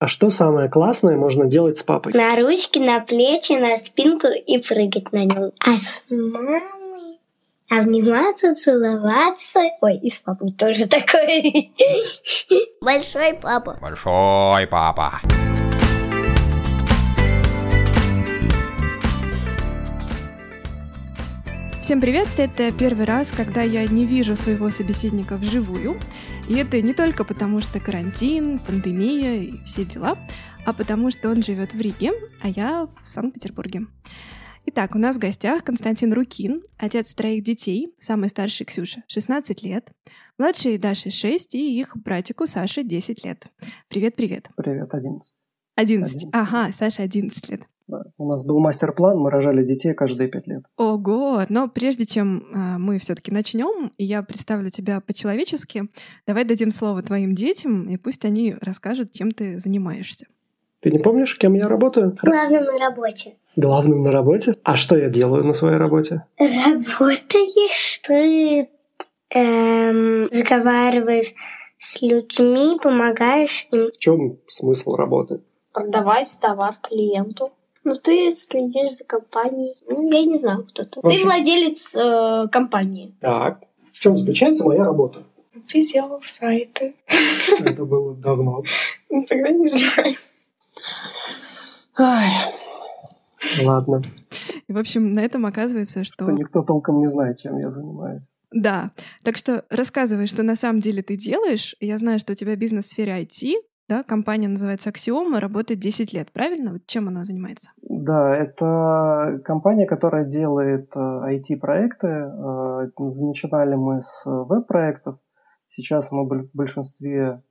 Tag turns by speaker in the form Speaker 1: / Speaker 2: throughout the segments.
Speaker 1: А что самое классное можно делать с папой?
Speaker 2: На ручки, на плечи, на спинку и прыгать на нем. А с мамой обниматься, целоваться. Ой, и с папой тоже такой. Большой папа.
Speaker 3: Большой папа.
Speaker 4: Всем привет! Это первый раз, когда я не вижу своего собеседника вживую. И это не только потому, что карантин, пандемия и все дела, а потому что он живет в Риге, а я в Санкт-Петербурге. Итак, у нас в гостях Константин Рукин, отец троих детей, самый старший Ксюша, 16 лет, младший Даша 6 и их братику Саше 10 лет. Привет-привет.
Speaker 1: Привет, 11.
Speaker 4: 11. 11. Ага, Саша 11 лет.
Speaker 1: У нас был мастер-план, мы рожали детей каждые пять лет.
Speaker 4: Ого! Но прежде чем э, мы все-таки начнем, и я представлю тебя по-человечески, давай дадим слово твоим детям, и пусть они расскажут, чем ты занимаешься.
Speaker 1: Ты не помнишь, кем я работаю?
Speaker 2: Главным на работе.
Speaker 1: Главным на работе? А что я делаю на своей работе?
Speaker 2: Работаешь. Ты эм, разговариваешь с людьми, помогаешь им.
Speaker 1: В чем смысл работы?
Speaker 5: Продавать товар клиенту. Ну, ты следишь за компанией. Ну, я не знаю, кто ты. Ты владелец э, компании.
Speaker 1: Так. В чем заключается моя работа?
Speaker 5: Ты делал сайты.
Speaker 1: Это было давно.
Speaker 5: Ну, тогда не знаю.
Speaker 1: Ай. Ладно.
Speaker 4: И, в общем, на этом оказывается, что...
Speaker 1: что... Никто толком не знает, чем я занимаюсь.
Speaker 4: Да. Так что рассказывай, что на самом деле ты делаешь. Я знаю, что у тебя бизнес в сфере IT, да, компания называется Axioma, работает 10 лет, правильно? Вот чем она занимается?
Speaker 1: Да, это компания, которая делает IT-проекты. Э, э, начинали мы с веб-проектов. Сейчас мы в большинстве,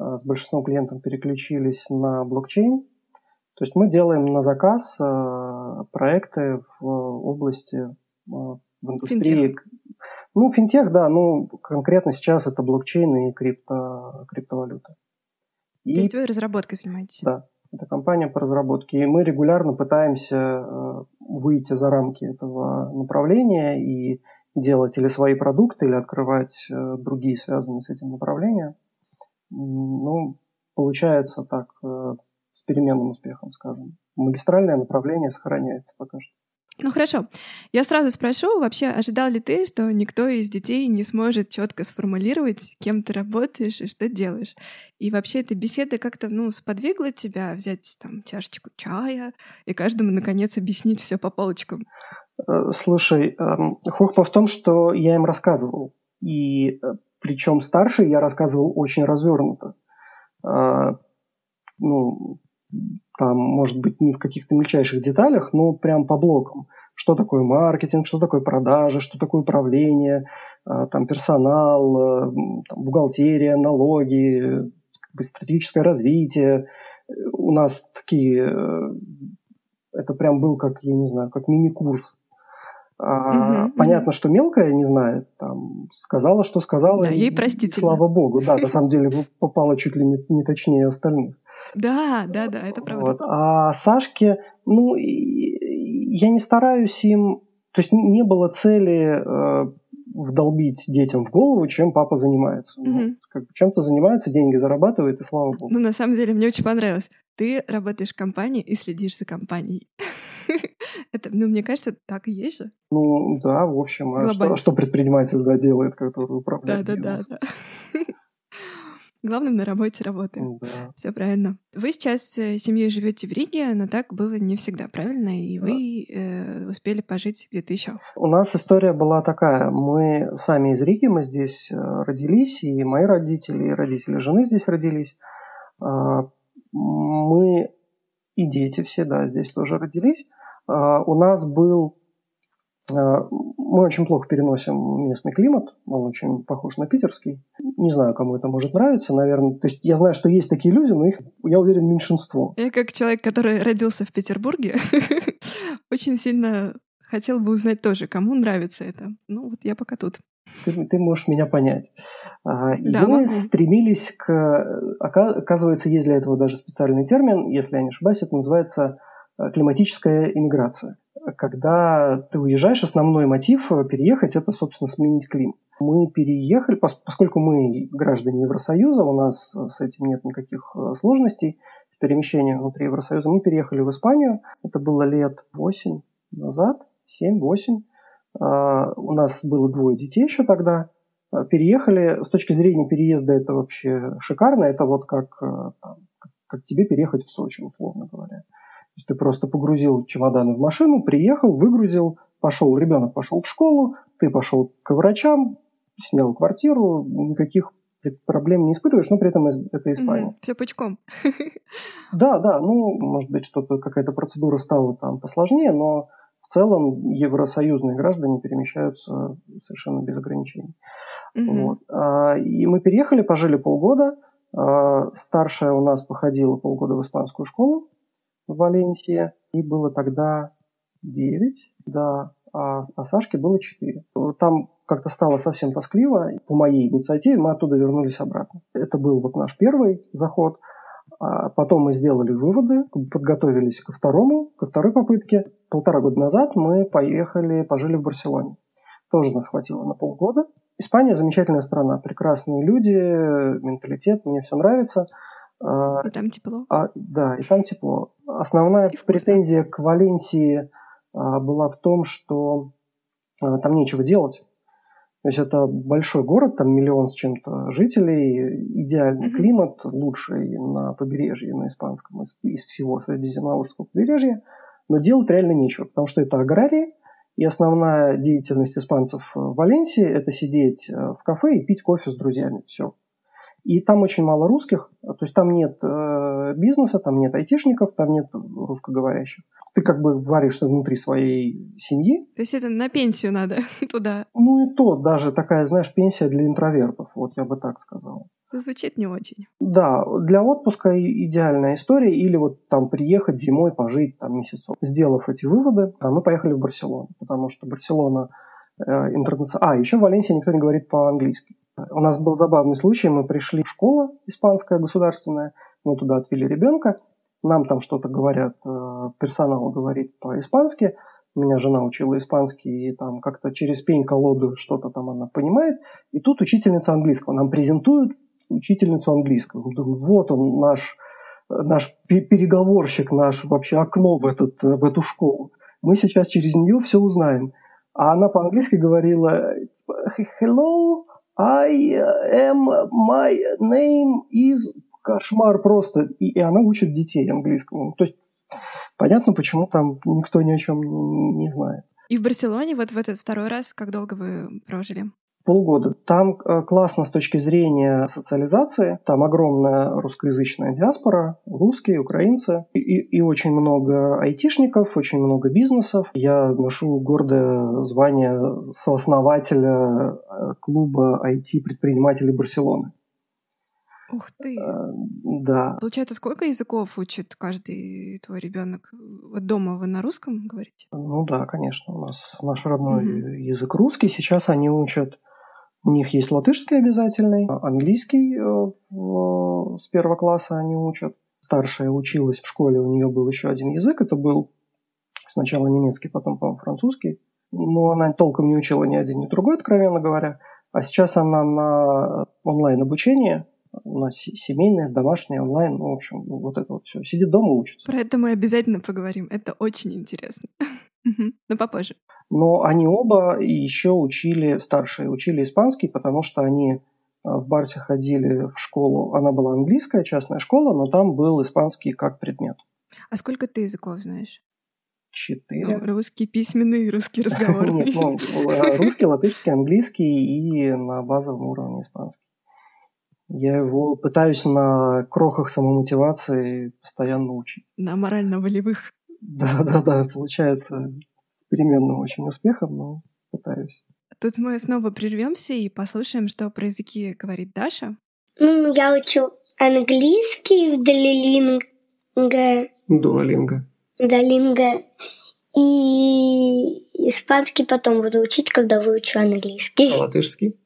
Speaker 1: э, с большинством клиентов переключились на блокчейн. То есть мы делаем на заказ проекты в области, в индустрии.
Speaker 4: Финтех.
Speaker 1: Ну, финтех, да, ну, конкретно сейчас это блокчейн и крипто, криптовалюта.
Speaker 4: И, То есть вы разработкой занимаетесь?
Speaker 1: Да, это компания по разработке. И мы регулярно пытаемся э, выйти за рамки этого направления и делать или свои продукты, или открывать э, другие связанные с этим направления. Ну, получается так, э, с переменным успехом, скажем. Магистральное направление сохраняется пока что.
Speaker 4: Ну хорошо. Я сразу спрошу, вообще ожидал ли ты, что никто из детей не сможет четко сформулировать, кем ты работаешь и что делаешь? И вообще эта беседа как-то, ну, сподвигла тебя взять там чашечку чая и каждому, наконец, объяснить все по полочкам?
Speaker 1: Э, слушай, эм, хохма в том, что я им рассказывал. И э, причем старший я рассказывал очень развернуто. Э, ну, там, может быть, не в каких-то мельчайших деталях, но прям по блокам. Что такое маркетинг, что такое продажи, что такое управление, а, там, персонал, э, там, бухгалтерия, налоги, стратегическое развитие. У нас такие... Э, это прям был как, я не знаю, как мини-курс. А, uh понятно, что мелкая не знает, там, сказала, что сказала.
Speaker 4: Да, ей простительно.
Speaker 1: Слава богу, да, на самом деле попала чуть ли не, не точнее остальных.
Speaker 4: Да, да, да, это правда. Вот.
Speaker 1: А Сашке, ну, я не стараюсь им... То есть не было цели э, вдолбить детям в голову, чем папа занимается. Угу. Ну, как, чем-то занимается, деньги зарабатывает, и слава богу.
Speaker 4: Ну, на самом деле, мне очень понравилось. Ты работаешь в компании и следишь за компанией. Это, ну, мне кажется, так и есть же.
Speaker 1: Ну, да, в общем, а что, что предприниматель да, делает, который управляет
Speaker 4: Да, да, да, да. Главным на работе работаем. Да. Все правильно. Вы сейчас с э, семьей живете в Риге, но так было не всегда, правильно? И да. вы э, успели пожить где-то еще.
Speaker 1: У нас история была такая. Мы сами из Риги, мы здесь э, родились, и мои родители, и родители жены здесь родились. А, мы и дети все, да, здесь тоже родились. А, у нас был мы очень плохо переносим местный климат, он очень похож на питерский. Не знаю, кому это может нравиться, наверное. То есть я знаю, что есть такие люди, но их, я уверен, меньшинство.
Speaker 4: Я как человек, который родился в Петербурге, очень сильно хотел бы узнать тоже, кому нравится это. Ну вот я пока тут.
Speaker 1: Ты, ты можешь меня понять. А, да, и мы могу. стремились к... Оказывается, есть для этого даже специальный термин, если я не ошибаюсь, это называется э, климатическая иммиграция когда ты уезжаешь, основной мотив э, переехать – это, собственно, сменить климат. Мы переехали, поскольку мы граждане Евросоюза, у нас э, с этим нет никаких э, сложностей, перемещения внутри Евросоюза. Мы переехали в Испанию. Это было лет 8 назад, 7-8. А, у нас было двое детей еще тогда. Переехали. С точки зрения переезда это вообще шикарно. Это вот как, как тебе переехать в Сочи, условно говоря. То есть ты просто погрузил чемоданы в машину, приехал, выгрузил, пошел, ребенок пошел в школу, ты пошел к врачам, снял квартиру, никаких проблем не испытываешь, но при этом это Испания. Mm-hmm.
Speaker 4: Все пучком.
Speaker 1: Да, да, ну, может быть, что-то, какая-то процедура стала там посложнее, но в целом евросоюзные граждане перемещаются совершенно без ограничений. Mm-hmm. Вот. А, и мы переехали, пожили полгода. А, старшая у нас походила полгода в испанскую школу в Валенсии. И было тогда 9, да, а, а Сашке было 4. Там как-то стало совсем тоскливо. По моей инициативе мы оттуда вернулись обратно. Это был вот наш первый заход. А потом мы сделали выводы, подготовились ко второму, ко второй попытке. Полтора года назад мы поехали, пожили в Барселоне. Тоже нас хватило на полгода. Испания замечательная страна, прекрасные люди, менталитет, мне все нравится.
Speaker 4: А, и там тепло.
Speaker 1: А, да, и там тепло. Основная претензия к Валенсии а, была в том, что а, там нечего делать. То есть это большой город, там миллион с чем-то жителей, идеальный mm-hmm. климат, лучший на побережье, на испанском, из, из всего Средиземноморского побережья, но делать реально нечего, потому что это аграрии, и основная деятельность испанцев в Валенсии – это сидеть э, в кафе и пить кофе с друзьями. Все. И там очень мало русских, то есть там нет э, бизнеса, там нет айтишников, там нет русскоговорящих. Ты как бы варишься внутри своей семьи.
Speaker 4: То есть это на пенсию надо туда?
Speaker 1: Ну и то, даже такая, знаешь, пенсия для интровертов, вот я бы так сказал.
Speaker 4: Звучит не очень.
Speaker 1: Да, для отпуска идеальная история. Или вот там приехать зимой, пожить там месяцок. Сделав эти выводы, а мы поехали в Барселону, потому что Барселона э, интернациональная. А, еще в Валенсии никто не говорит по-английски. У нас был забавный случай, мы пришли в школу испанская государственная, мы туда отвели ребенка, нам там что-то говорят, э, персонал говорит по-испански, меня жена учила испанский, и там как-то через пень-колоду что-то там она понимает. И тут учительница английского. Нам презентуют учительницу английского. Мы думаем, вот он наш, наш переговорщик, наш вообще окно в, этот, в эту школу. Мы сейчас через нее все узнаем. А она по-английски говорила типа, hello, I am, my name is кошмар просто. И, и она учит детей английскому. То есть понятно, почему там никто ни о чем не, не знает.
Speaker 4: И в Барселоне вот в этот второй раз как долго вы прожили?
Speaker 1: Полгода. Там э, классно с точки зрения социализации. Там огромная русскоязычная диаспора, русские, украинцы. И, и очень много айтишников, очень много бизнесов. Я ношу гордое звание сооснователя э, клуба IT-предпринимателей Барселоны.
Speaker 4: Ух ты!
Speaker 1: Э, да.
Speaker 4: Получается, сколько языков учит каждый твой ребенок? Вот дома вы на русском говорите?
Speaker 1: Ну да, конечно. У нас наш родной угу. язык русский. Сейчас они учат у них есть латышский обязательный, английский э, с первого класса они учат. Старшая училась в школе, у нее был еще один язык, это был сначала немецкий, потом, по-моему, французский. Но она толком не учила ни один, ни другой, откровенно говоря. А сейчас она на онлайн-обучении, на семейное, домашнее, онлайн, ну, в общем, вот это вот все. Сидит дома учится.
Speaker 4: Про это мы обязательно поговорим. Это очень интересно. Но попозже.
Speaker 1: Но они оба еще учили, старшие учили испанский, потому что они а, в Барсе ходили в школу. Она была английская частная школа, но там был испанский как предмет.
Speaker 4: А сколько ты языков знаешь?
Speaker 1: Четыре.
Speaker 4: Ну, русский письменный, русский разговорный. Нет, ну,
Speaker 1: э, русский, латышский, английский и на базовом уровне испанский. Я его пытаюсь на крохах самомотивации постоянно учить.
Speaker 4: На морально-волевых.
Speaker 1: Да, да, да, получается с переменным очень успехом, но пытаюсь.
Speaker 4: Тут мы снова прервемся и послушаем, что про языки говорит Даша.
Speaker 2: Ну, я учу английский в Дуолинго.
Speaker 1: Дуолинго.
Speaker 2: Дуолинго. И испанский потом буду учить, когда выучу английский.
Speaker 1: А латышский?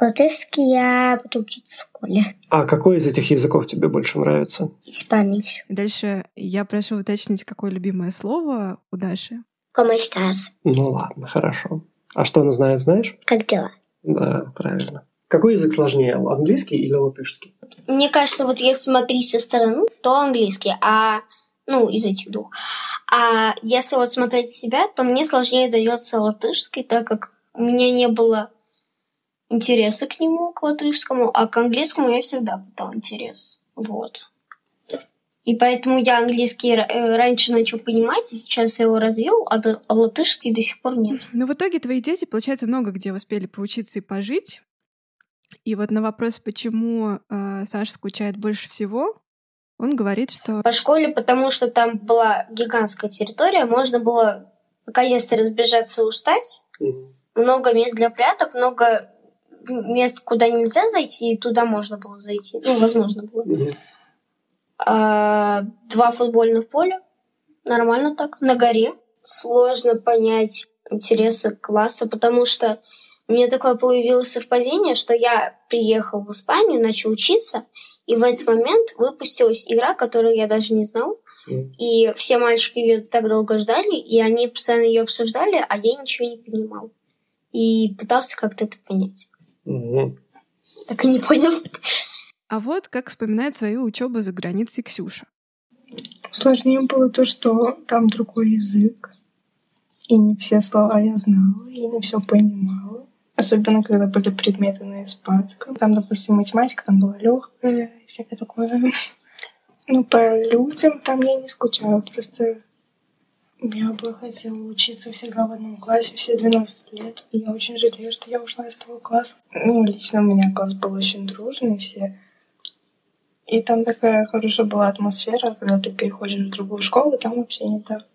Speaker 2: Латышский я буду учить в школе.
Speaker 1: А какой из этих языков тебе больше нравится?
Speaker 2: Испанский.
Speaker 4: Дальше я прошу уточнить, какое любимое слово у Даши.
Speaker 2: ¿Cómo estás?
Speaker 1: Ну ладно, хорошо. А что она знает, знаешь?
Speaker 2: Как дела?
Speaker 1: Да, правильно. Какой язык сложнее, английский или латышский?
Speaker 5: Мне кажется, вот если смотреть со стороны, то английский, а ну, из этих двух. А если вот смотреть себя, то мне сложнее дается латышский, так как у меня не было интереса к нему, к латышскому, а к английскому я всегда питал интерес. Вот. И поэтому я английский э, раньше начал понимать, и сейчас я его развил, а, а латышский до сих пор нет.
Speaker 4: Но в итоге твои дети, получается, много где успели поучиться и пожить. И вот на вопрос, почему э, Саша скучает больше всего, он говорит, что...
Speaker 5: По школе, потому что там была гигантская территория, можно было наконец-то разбежаться и устать. Mm-hmm. Много мест для пряток, много мест, куда нельзя зайти, и туда можно было зайти. Ну, возможно было. А, два футбольных поля. Нормально так. На горе. Сложно понять интересы класса, потому что у меня такое появилось совпадение, что я приехал в Испанию, начал учиться, и в этот момент выпустилась игра, которую я даже не знал. Mm. И все мальчики ее так долго ждали, и они постоянно ее обсуждали, а я ничего не понимал. И пытался как-то это понять. Так и не понял.
Speaker 4: А вот как вспоминает свою учебу за границей Ксюша.
Speaker 3: Сложнее было то, что там другой язык. И не все слова я знала, и не все понимала. Особенно, когда были предметы на испанском. Там, допустим, математика там была легкая, всякое такое. Ну, по людям там я не скучаю, просто я бы хотела учиться всегда в одном классе все 12 лет. И я очень жалею, что я ушла из того класса. Ну, лично у меня класс был очень дружный, все. И там такая хорошая была атмосфера, когда ты переходишь в другую школу, там вообще не так.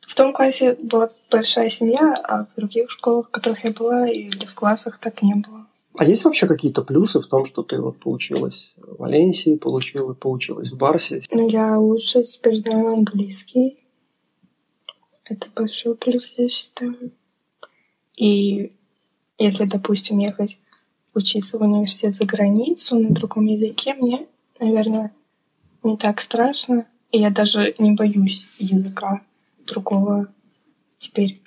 Speaker 3: В том классе была большая семья, а в других школах, в которых я была, или в классах так не было.
Speaker 1: А есть вообще какие-то плюсы в том, что ты вот получилась в Валенсии, получила, получилась в Барсе?
Speaker 3: Ну, я лучше теперь знаю английский. Это большой плюс, я считаю. И если, допустим, ехать учиться в университет за границу на другом языке, мне, наверное, не так страшно. И я даже не боюсь языка другого теперь.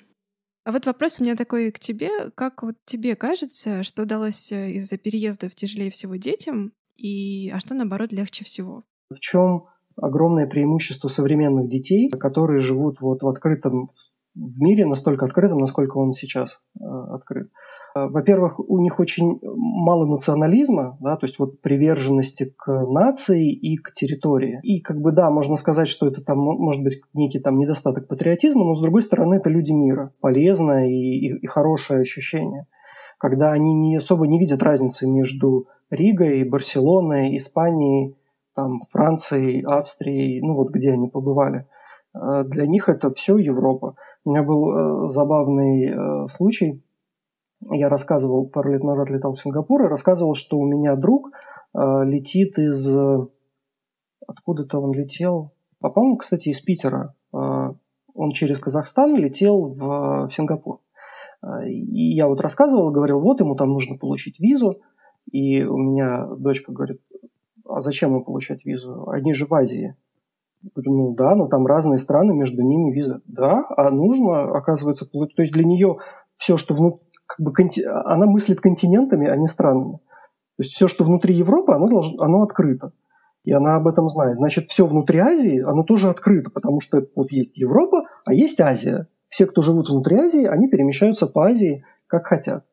Speaker 4: А вот вопрос у меня такой к тебе. Как вот тебе кажется, что удалось э, из-за переездов тяжелее всего детям, и а что, наоборот, легче всего?
Speaker 1: В чем огромное преимущество современных детей, которые живут вот в открытом в мире, настолько открытом, насколько он сейчас э, открыт? Э, во-первых, у них очень мало национализма, да, то есть вот приверженности к нации и к территории. И как бы да, можно сказать, что это там может быть некий там недостаток патриотизма, но с другой стороны это люди мира, полезное и, и, и хорошее ощущение, когда они не особо не видят разницы между Ригой, Барселоной, Испанией, там, Францией, Австрией, ну вот где они побывали. Э, для них это все Европа. У меня был э, забавный случай я рассказывал, пару лет назад летал в Сингапур и рассказывал, что у меня друг э, летит из... Откуда-то он летел? А, по-моему, кстати, из Питера. Э, он через Казахстан летел в, Сингапур. Э, и я вот рассказывал, говорил, вот ему там нужно получить визу. И у меня дочка говорит, а зачем ему получать визу? Они же в Азии. Я говорю, ну да, но там разные страны, между ними виза. Да, а нужно, оказывается, получить. То есть для нее все, что внутри как бы, она мыслит континентами, а не странами. То есть все, что внутри Европы, оно, должно, оно открыто. И она об этом знает. Значит, все внутри Азии, оно тоже открыто, потому что вот есть Европа, а есть Азия. Все, кто живут внутри Азии, они перемещаются по Азии как хотят.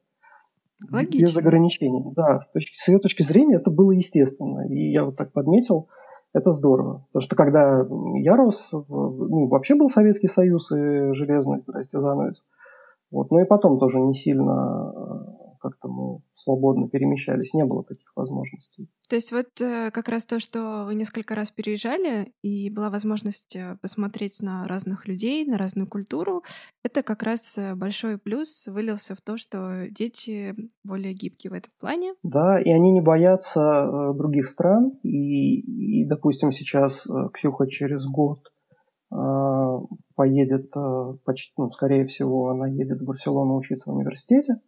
Speaker 4: Логично.
Speaker 1: Без ограничений. Да, с, точки, с ее точки зрения это было естественно. И я вот так подметил, это здорово. Потому что когда я рос, ну, вообще был Советский Союз и железный, здрасте, занавес. Вот. Но и потом тоже не сильно э, как-то мы свободно перемещались, не было таких возможностей.
Speaker 4: То есть вот э, как раз то, что вы несколько раз переезжали, и была возможность э, посмотреть на разных людей, на разную культуру, это как раз большой плюс вылился в то, что дети более гибкие в этом плане.
Speaker 1: Да, и они не боятся других стран, и, и допустим, сейчас Ксюха через год поедет, э, почти, ну, скорее всего, она едет в Барселону учиться в университете.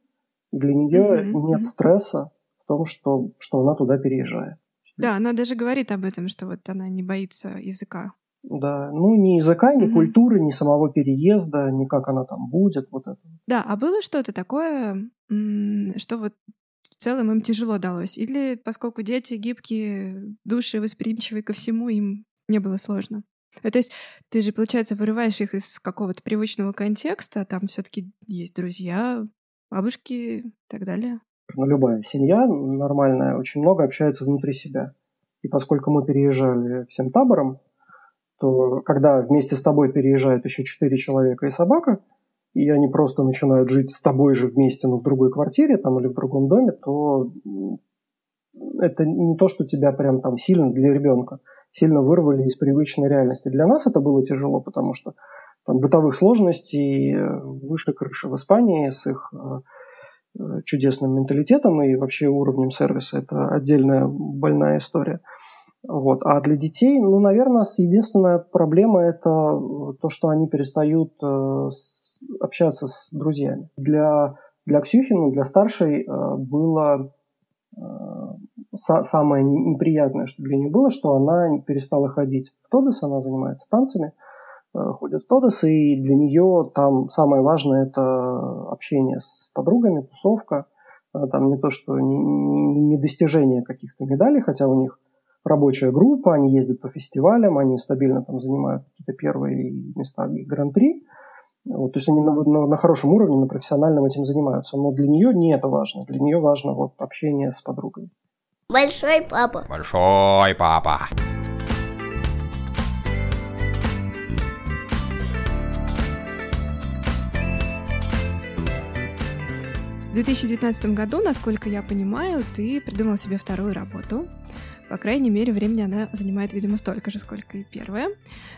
Speaker 1: Для нее mm-hmm. нет стресса в том, что, что она туда переезжает.
Speaker 4: Да, она даже говорит об этом, что вот она не боится языка.
Speaker 1: Да, ну ни языка, ни угу. культуры, ни самого переезда, ни как она там будет, вот это.
Speaker 4: Да, а было что-то такое, что вот целом им тяжело далось? Или поскольку дети гибкие, души восприимчивые ко всему, им не было сложно? Э, то есть ты же, получается, вырываешь их из какого-то привычного контекста, там все таки есть друзья, бабушки и так далее.
Speaker 1: Ну, любая семья нормальная очень много общается внутри себя. И поскольку мы переезжали всем табором, то когда вместе с тобой переезжают еще четыре человека и собака, и они просто начинают жить с тобой же вместе, но в другой квартире там или в другом доме, то это не то, что тебя прям там сильно для ребенка сильно вырвали из привычной реальности. Для нас это было тяжело, потому что там бытовых сложностей э, выше крыши в Испании с их э, э, чудесным менталитетом и вообще уровнем сервиса. Это отдельная больная история. Вот. А для детей, ну, наверное, единственная проблема это то, что они перестают общаться с друзьями. Для, для Ксюхи, ну, для старшей было самое неприятное, что для нее было, что она перестала ходить в Тодес, она занимается танцами, э, ходит в Тодес, и для нее там самое важное это общение с подругами, тусовка, э, там не то, что не, не достижение каких-то медалей, хотя у них рабочая группа, они ездят по фестивалям, они стабильно там занимают какие-то первые места и гран-при, вот, то есть они на, на, на хорошем уровне, на профессиональном этим занимаются. Но для нее не это важно. Для нее важно вот общение с подругой.
Speaker 2: Большой папа.
Speaker 6: Большой папа.
Speaker 4: В 2019 году, насколько я понимаю, ты придумал себе вторую работу. По крайней мере, времени она занимает, видимо, столько же, сколько и первая.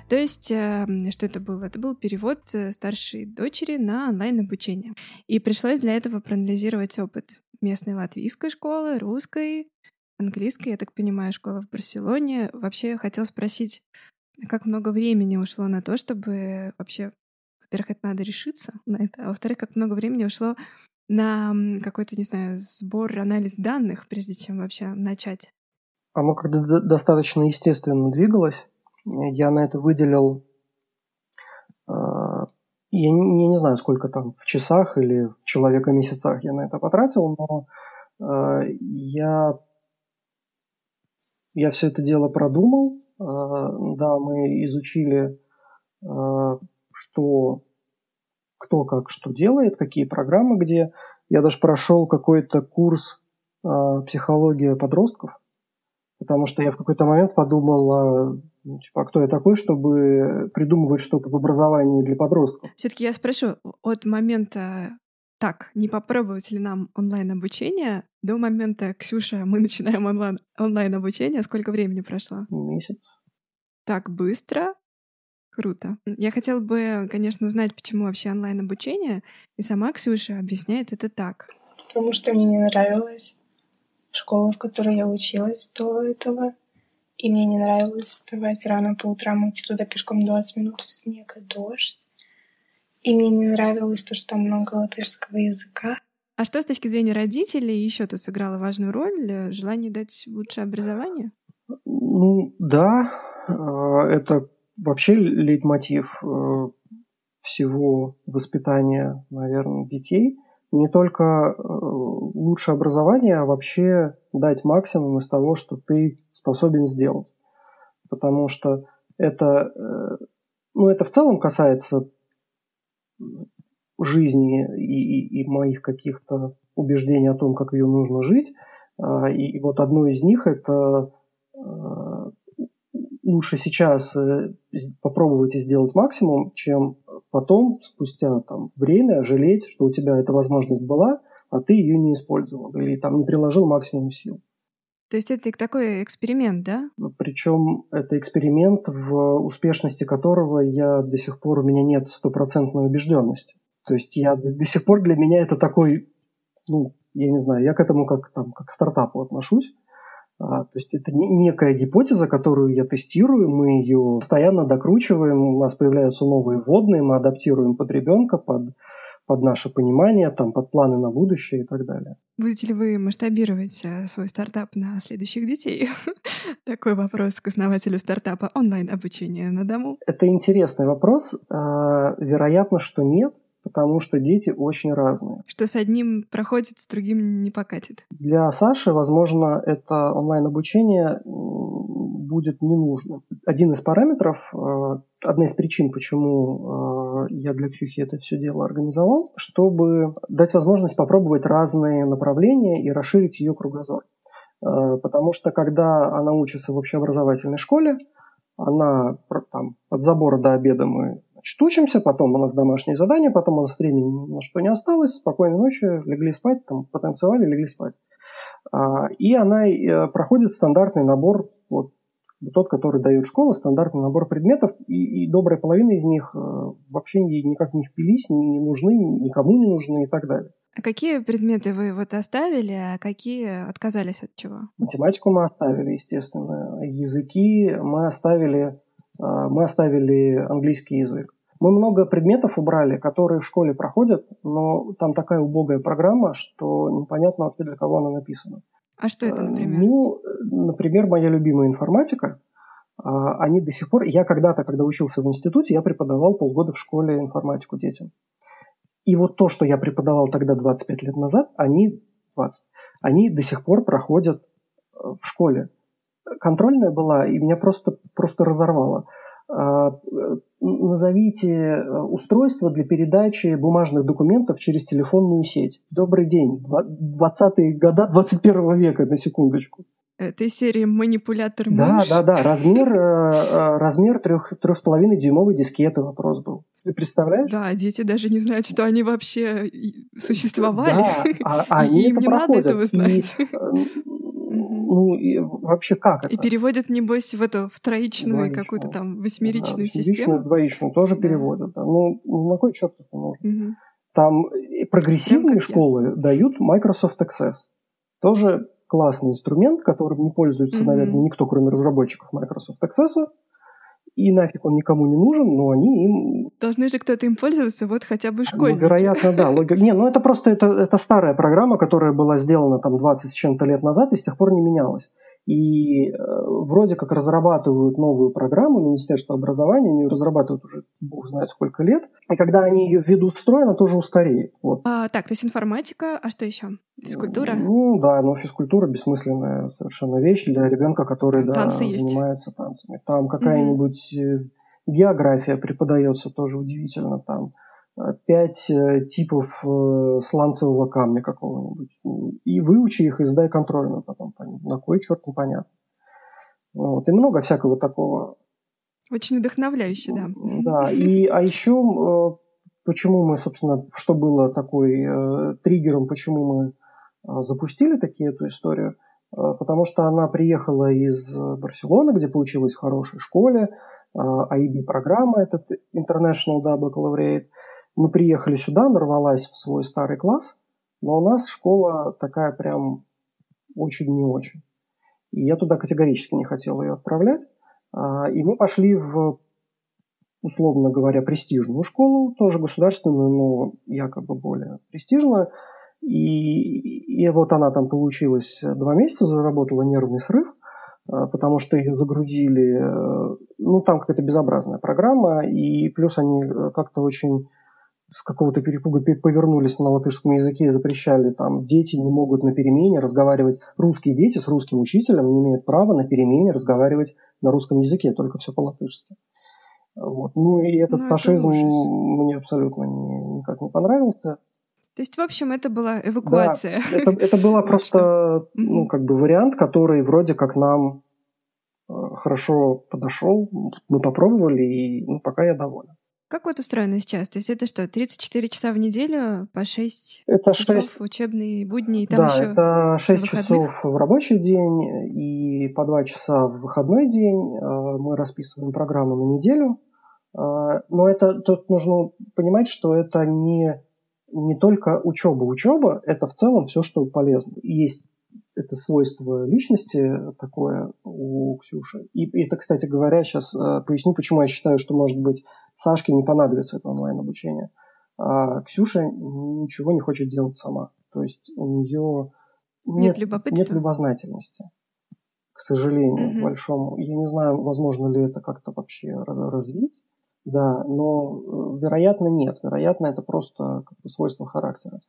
Speaker 4: То есть, эм, что это было? Это был перевод э, старшей дочери на онлайн-обучение. И пришлось для этого проанализировать опыт местной латвийской школы, русской, английской, я так понимаю, школа в Барселоне. Вообще я хотела спросить, как много времени ушло на то, чтобы вообще, во-первых, это надо решиться на это, а во-вторых, как много времени ушло на какой-то, не знаю, сбор, анализ данных, прежде чем вообще начать?
Speaker 1: Оно когда достаточно естественно двигалось. Я на это выделил, а, я не, не знаю, сколько там в часах или в человека-месяцах я на это потратил, но а, я я все это дело продумал. А, да, мы изучили, что, кто как что делает, какие программы где. Я даже прошел какой-то курс а, психология подростков, потому что я в какой-то момент подумал, ну, типа, а кто я такой, чтобы придумывать что-то в образовании для подростков?
Speaker 4: Все-таки я спрошу, от момента так, не попробовать ли нам онлайн-обучение до момента, Ксюша, мы начинаем онлайн, онлайн-обучение, сколько времени прошло?
Speaker 1: Месяц.
Speaker 4: Так быстро? Круто. Я хотела бы, конечно, узнать, почему вообще онлайн-обучение, и сама Ксюша объясняет это так.
Speaker 3: Потому что мне не нравилась школа, в которой я училась до этого. И мне не нравилось вставать рано по утрам, идти туда пешком 20 минут в снег и дождь. И мне не нравилось то, что там много латышского языка.
Speaker 4: А что с точки зрения родителей еще тут сыграло важную роль? Э, желание дать лучшее образование?
Speaker 1: Ну да, э, это вообще лейтмотив э, всего воспитания, наверное, детей. Не только лучшее образование, а вообще дать максимум из того, что ты способен сделать. Потому что это, ну, это в целом касается жизни и, и, и моих каких-то убеждений о том, как ее нужно жить. А, и, вот одно из них это лучше сейчас э, попробовать и сделать максимум, чем потом, спустя там, время, жалеть, что у тебя эта возможность была, а ты ее не использовал или там не приложил максимум сил.
Speaker 4: То есть это такой эксперимент, да?
Speaker 1: Причем это эксперимент, в успешности которого я до сих пор у меня нет стопроцентной убежденности. То есть я до сих пор для меня это такой, ну, я не знаю, я к этому как, там, как к стартапу отношусь. А, то есть это некая гипотеза, которую я тестирую, мы ее постоянно докручиваем, у нас появляются новые вводные, мы адаптируем под ребенка, под под наше понимание, там, под планы на будущее и так далее.
Speaker 4: Будете ли вы масштабировать э, свой стартап на следующих детей? Такой вопрос к основателю стартапа онлайн-обучение на дому.
Speaker 1: Это интересный вопрос. А, вероятно, что нет, потому что дети очень разные.
Speaker 4: Что с одним проходит, с другим не покатит.
Speaker 1: Для Саши, возможно, это онлайн-обучение будет не нужно. Один из параметров, э, одна из причин, почему э, я для Ксюхи это все дело организовал, чтобы дать возможность попробовать разные направления и расширить ее кругозор. Э, потому что когда она учится в общеобразовательной школе, она там, от забора до обеда мы значит, учимся, потом у нас домашние задания, потом у нас времени на что не осталось, спокойной ночи, легли спать, там, потанцевали, легли спать. А, и она э, проходит стандартный набор, вот, тот, который дает школа, стандартный набор предметов, и, и добрая половина из них э, вообще никак не впились, не нужны, никому не нужны и так далее.
Speaker 4: А какие предметы вы вот оставили, а какие отказались от чего?
Speaker 1: Математику мы оставили, естественно. Языки мы оставили, мы оставили английский язык. Мы много предметов убрали, которые в школе проходят, но там такая убогая программа, что непонятно вообще для кого она написана.
Speaker 4: А что это, например?
Speaker 1: Ну, например, моя любимая информатика. А, они до сих пор... Я когда-то, когда учился в институте, я преподавал полгода в школе информатику детям. И вот то, что я преподавал тогда 25 лет назад, они 20, они до сих пор проходят э, в школе. Контрольная была, и меня просто, просто разорвало. А, э, назовите э, устройство для передачи бумажных документов через телефонную сеть. Добрый день. 20-е года 21 века, на секундочку.
Speaker 4: Этой серии манипулятор
Speaker 1: мышь. Да, да, да. Размер, размер трех, трех с половиной дюймовой дискеты вопрос был. Ты представляешь?
Speaker 4: Да, дети даже не знают, что они вообще существовали. Да,
Speaker 1: а, а они
Speaker 4: Им
Speaker 1: это
Speaker 4: не
Speaker 1: проходят.
Speaker 4: надо этого знать. И,
Speaker 1: ну, и вообще как это?
Speaker 4: И переводят, небось, в эту в троичную какую-то там восьмеричную да, систему.
Speaker 1: двоичную тоже да. переводят. Да. Ну, на кой черт это нужно? Угу. Там прогрессивные школы я. дают Microsoft Access. Тоже классный инструмент, которым не пользуется, mm наверное, никто, кроме разработчиков Microsoft Access и нафиг он никому не нужен, но они им...
Speaker 4: Должны же кто-то им пользоваться, вот хотя бы школьники.
Speaker 1: Ну, вероятно, да. Логика... Не, ну это просто это, это старая программа, которая была сделана там 20 с чем-то лет назад и с тех пор не менялась. И э, вроде как разрабатывают новую программу Министерства образования, они ее разрабатывают уже бог знает сколько лет. И когда они ее введут в строй, она тоже устареет. Вот.
Speaker 4: А, так, то есть информатика, а что еще? Физкультура?
Speaker 1: Ну да, но физкультура бессмысленная совершенно вещь для ребенка, который да, занимается танцами. Там какая-нибудь mm география преподается тоже удивительно. Там э, пять э, типов сланцевого камня какого-нибудь. И выучи их и сдай контрольную потом. На кой черт непонятно. Вот. И много всякого такого.
Speaker 4: Очень вдохновляюще, да.
Speaker 1: Да, и, а еще почему мы, собственно, что было такой э, триггером, почему мы запустили такие эту историю, потому что она приехала из Барселоны, где поучилась в хорошей школе, IB-программа, а, этот International Double Baccalaureate. Мы приехали сюда, нарвалась в свой старый класс, но у нас школа такая прям очень не очень. И я туда категорически не хотел ее отправлять. И мы пошли в, условно говоря, престижную школу, тоже государственную, но якобы более престижную. И, и вот она там получилась два месяца, заработала нервный срыв, а, потому что ее загрузили, э, ну там какая-то безобразная программа, и плюс они э, как-то очень с какого-то перепуга повернулись на латышском языке и запрещали там, дети не могут на перемене разговаривать, русские дети с русским учителем не имеют права на перемене разговаривать на русском языке, только все по-латышски. Вот. Ну и этот ну, фашизм мне абсолютно не, никак не понравился.
Speaker 4: То есть, в общем, это была эвакуация.
Speaker 1: Да, это, это было просто, ну, как бы вариант, который вроде как нам э, хорошо подошел. Мы попробовали, и ну, пока я доволен.
Speaker 4: Как вот устроено сейчас? То есть это что, 34 часа в неделю по 6
Speaker 1: это
Speaker 4: часов
Speaker 1: 6...
Speaker 4: учебные будни? И там
Speaker 1: да,
Speaker 4: еще
Speaker 1: это 6 часов в рабочий день и по 2 часа в выходной день. Э, мы расписываем программу на неделю. Э, но это тут нужно понимать, что это не не только учеба. Учеба – это в целом все, что полезно. Есть это свойство личности такое у Ксюши. И это, кстати говоря, сейчас э, поясню, почему я считаю, что, может быть, Сашке не понадобится это онлайн-обучение. А Ксюша ничего не хочет делать сама. То есть у нее
Speaker 4: нет, нет,
Speaker 1: нет любознательности, к сожалению, угу. большому. Я не знаю, возможно ли это как-то вообще развить. Да, но, э, вероятно, нет. Вероятно, это просто как бы свойство характера.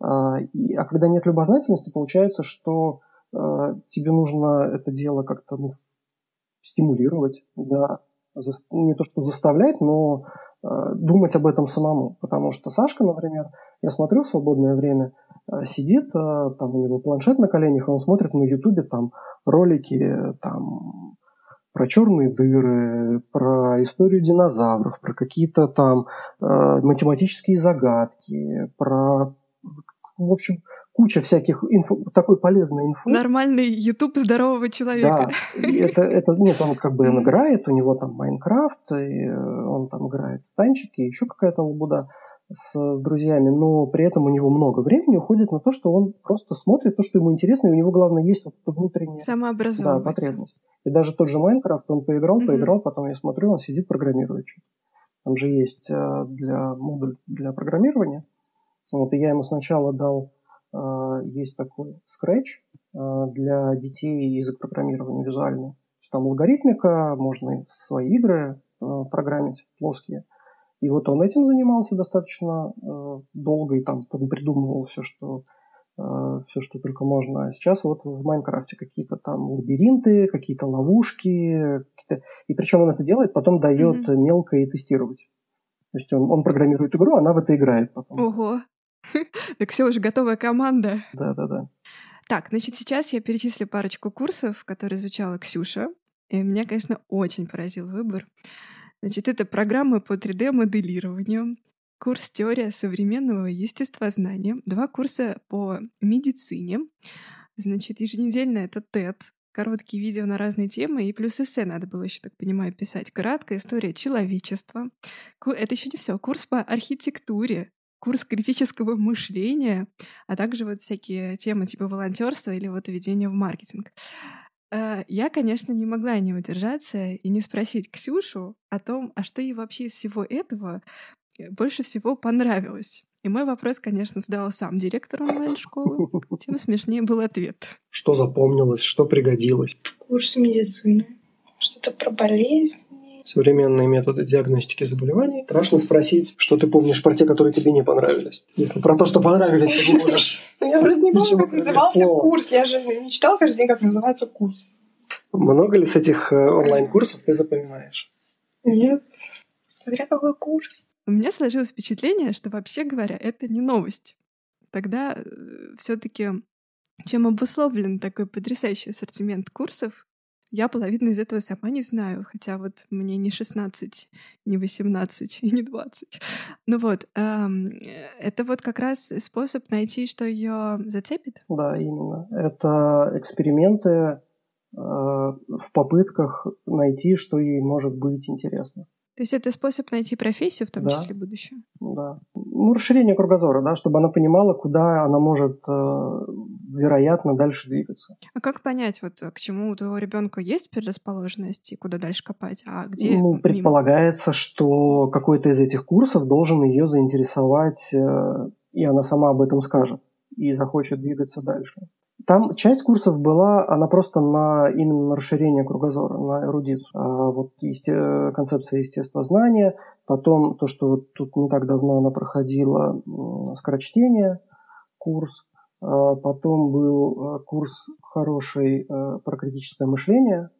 Speaker 1: А, и, а когда нет любознательности, получается, что а, тебе нужно это дело как-то ну, стимулировать, да, за, не то что заставлять, но а, думать об этом самому. Потому что Сашка, например, я смотрю в свободное время, сидит, там у него планшет на коленях, он смотрит на Ютубе там ролики там про черные дыры, про историю динозавров, про какие-то там э, математические загадки, про, в общем, куча всяких инфо, такой полезной инфы.
Speaker 4: Нормальный YouTube здорового человека.
Speaker 1: Да, это, это, нет, он как бы он играет, у него там Майнкрафт, и он там играет в танчики, еще какая-то лабуда с, с друзьями, но при этом у него много времени уходит на то, что он просто смотрит то, что ему интересно, и у него, главное, есть вот эта внутренняя да, потребность. И даже тот же Майнкрафт, он поиграл, mm-hmm. поиграл, потом я смотрю, он сидит, программирует что-то. Там же есть э, для модуль для программирования. Вот, и я ему сначала дал, э, есть такой Scratch э, для детей язык программирования визуальный. Там алгоритмика, можно свои игры программить плоские. И вот он этим занимался достаточно долго и там, там придумывал все, что все, что только можно. А сейчас вот в Майнкрафте какие-то там лабиринты, какие-то ловушки. Какие и причем он это делает, потом дает mm-hmm. мелко и тестировать. То есть он, он программирует игру, она в это играет потом.
Speaker 4: Ого! Так все уже готовая команда.
Speaker 1: Да, да, да.
Speaker 4: Так, значит, сейчас я перечислю парочку курсов, которые изучала Ксюша. И меня, конечно, очень поразил выбор. Значит, это программы по 3D-моделированию, курс «Теория современного естествознания», два курса по медицине, значит, еженедельно это ТЭД, короткие видео на разные темы, и плюс эссе надо было еще, так понимаю, писать. Краткая история человечества. Это еще не все. Курс по архитектуре, курс критического мышления, а также вот всякие темы типа волонтерства или вот введения в маркетинг. Э, я, конечно, не могла не удержаться и не спросить Ксюшу о том, а что ей вообще из всего этого Э, больше всего понравилось? И мой вопрос, конечно, задал сам директор онлайн-школы. Тем смешнее был ответ.
Speaker 1: Что запомнилось, что пригодилось?
Speaker 3: Курс медицины. Что-то про болезни.
Speaker 1: Современные методы диагностики заболеваний. Страшно спросить, что ты помнишь про те, которые тебе не понравились. Если про то, что понравились, ты не можешь.
Speaker 3: Я просто не помню, как назывался курс. Я же не читала каждый день, как называется курс.
Speaker 1: Много ли с этих э, онлайн-курсов ты запоминаешь?
Speaker 3: Нет. Смотря какой курс.
Speaker 4: У меня сложилось впечатление, что вообще говоря, это не новость. Тогда э, все-таки чем обусловлен такой потрясающий ассортимент курсов, я половину из этого сама не знаю, хотя вот мне не 16, не 18 и не 20. Ну вот, эм, это вот как раз способ найти, что ее зацепит.
Speaker 1: Да, именно. Это эксперименты э, в попытках найти, что ей может быть интересно.
Speaker 4: То есть это способ найти профессию, в том
Speaker 1: да.
Speaker 4: числе будущую?
Speaker 1: Да. Ну, расширение кругозора, да, чтобы она понимала, куда она может, э, вероятно, дальше двигаться.
Speaker 4: А как понять, вот к чему у твоего ребенка есть предрасположенность и куда дальше копать, а где?
Speaker 1: Ну, предполагается, мимо? что какой-то из этих курсов должен ее заинтересовать, э, и она сама об этом скажет и захочет двигаться дальше. Там часть курсов была, она просто на именно на расширение кругозора, на эрудицию. А вот есте, концепция естествознания, потом то, что вот тут не так давно она проходила скорочтение курс, а потом был э, курс хороший э, про критическое мышление,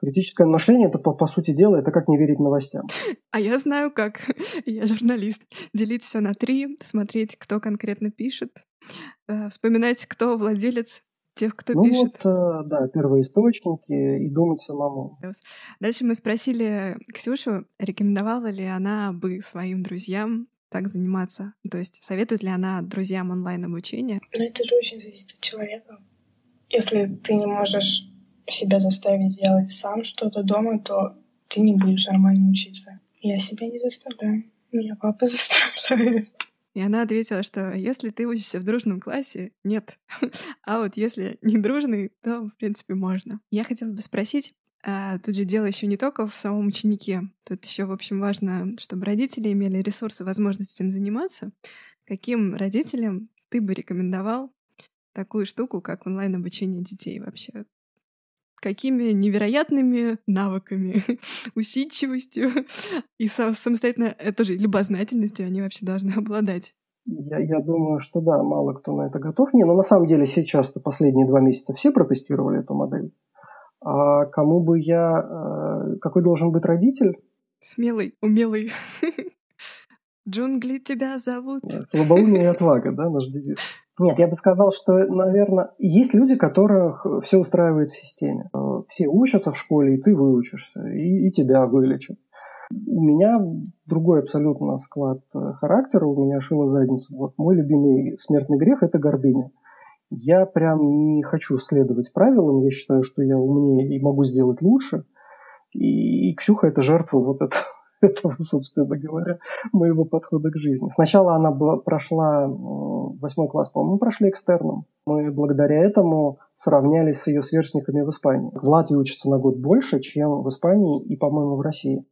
Speaker 1: Критическое мышление это по, по сути дела это как не верить новостям.
Speaker 4: А я знаю как. Я журналист. Делить все на три, смотреть, кто конкретно пишет, э, вспоминать, кто владелец тех, кто
Speaker 1: ну
Speaker 4: пишет.
Speaker 1: Вот, э, да, первые источники и думать самому.
Speaker 4: Дальше мы спросили Ксюшу, рекомендовала ли она бы своим друзьям так заниматься? То есть советует ли она друзьям онлайн-обучение?
Speaker 3: Ну, это же очень зависит от человека. Если ты не можешь себя заставить сделать сам что-то дома, то ты не будешь нормально учиться. Я себя не заставляю. Меня папа заставляет.
Speaker 4: И она ответила, что если ты учишься в дружном классе, нет. А вот если не дружный, то, в принципе, можно. Я хотела бы спросить, а тут же дело еще не только в самом ученике. Тут еще, в общем, важно, чтобы родители имели ресурсы, возможность этим заниматься. Каким родителям ты бы рекомендовал такую штуку, как онлайн-обучение детей вообще? Какими невероятными навыками, усидчивостью и самостоятельно это тоже любознательностью они вообще должны обладать.
Speaker 1: Я, я думаю, что да, мало кто на это готов. Не, но на самом деле сейчас-то последние два месяца все протестировали эту модель. А кому бы я... Э, какой должен быть родитель?
Speaker 4: Смелый, умелый. Джунгли тебя зовут.
Speaker 1: Слабоумие и отвага, да, наш девиз. Нет, я бы сказал, что, наверное, есть люди, которых все устраивает в системе. Э, все учатся в школе, и ты выучишься, и, и тебя вылечат. У меня другой абсолютно склад э, характера, у меня шила задницу. Вот мой любимый смертный грех – это гордыня. Я прям не хочу следовать правилам, я считаю, что я умнее и могу сделать лучше. И, и Ксюха – это жертва вот этого этого, собственно говоря, моего подхода к жизни. Сначала она была, прошла восьмой класс, по-моему, прошли экстерном. Мы благодаря этому сравнялись с ее сверстниками в Испании. В Латвии учатся на год больше, чем в Испании и, по-моему, в России.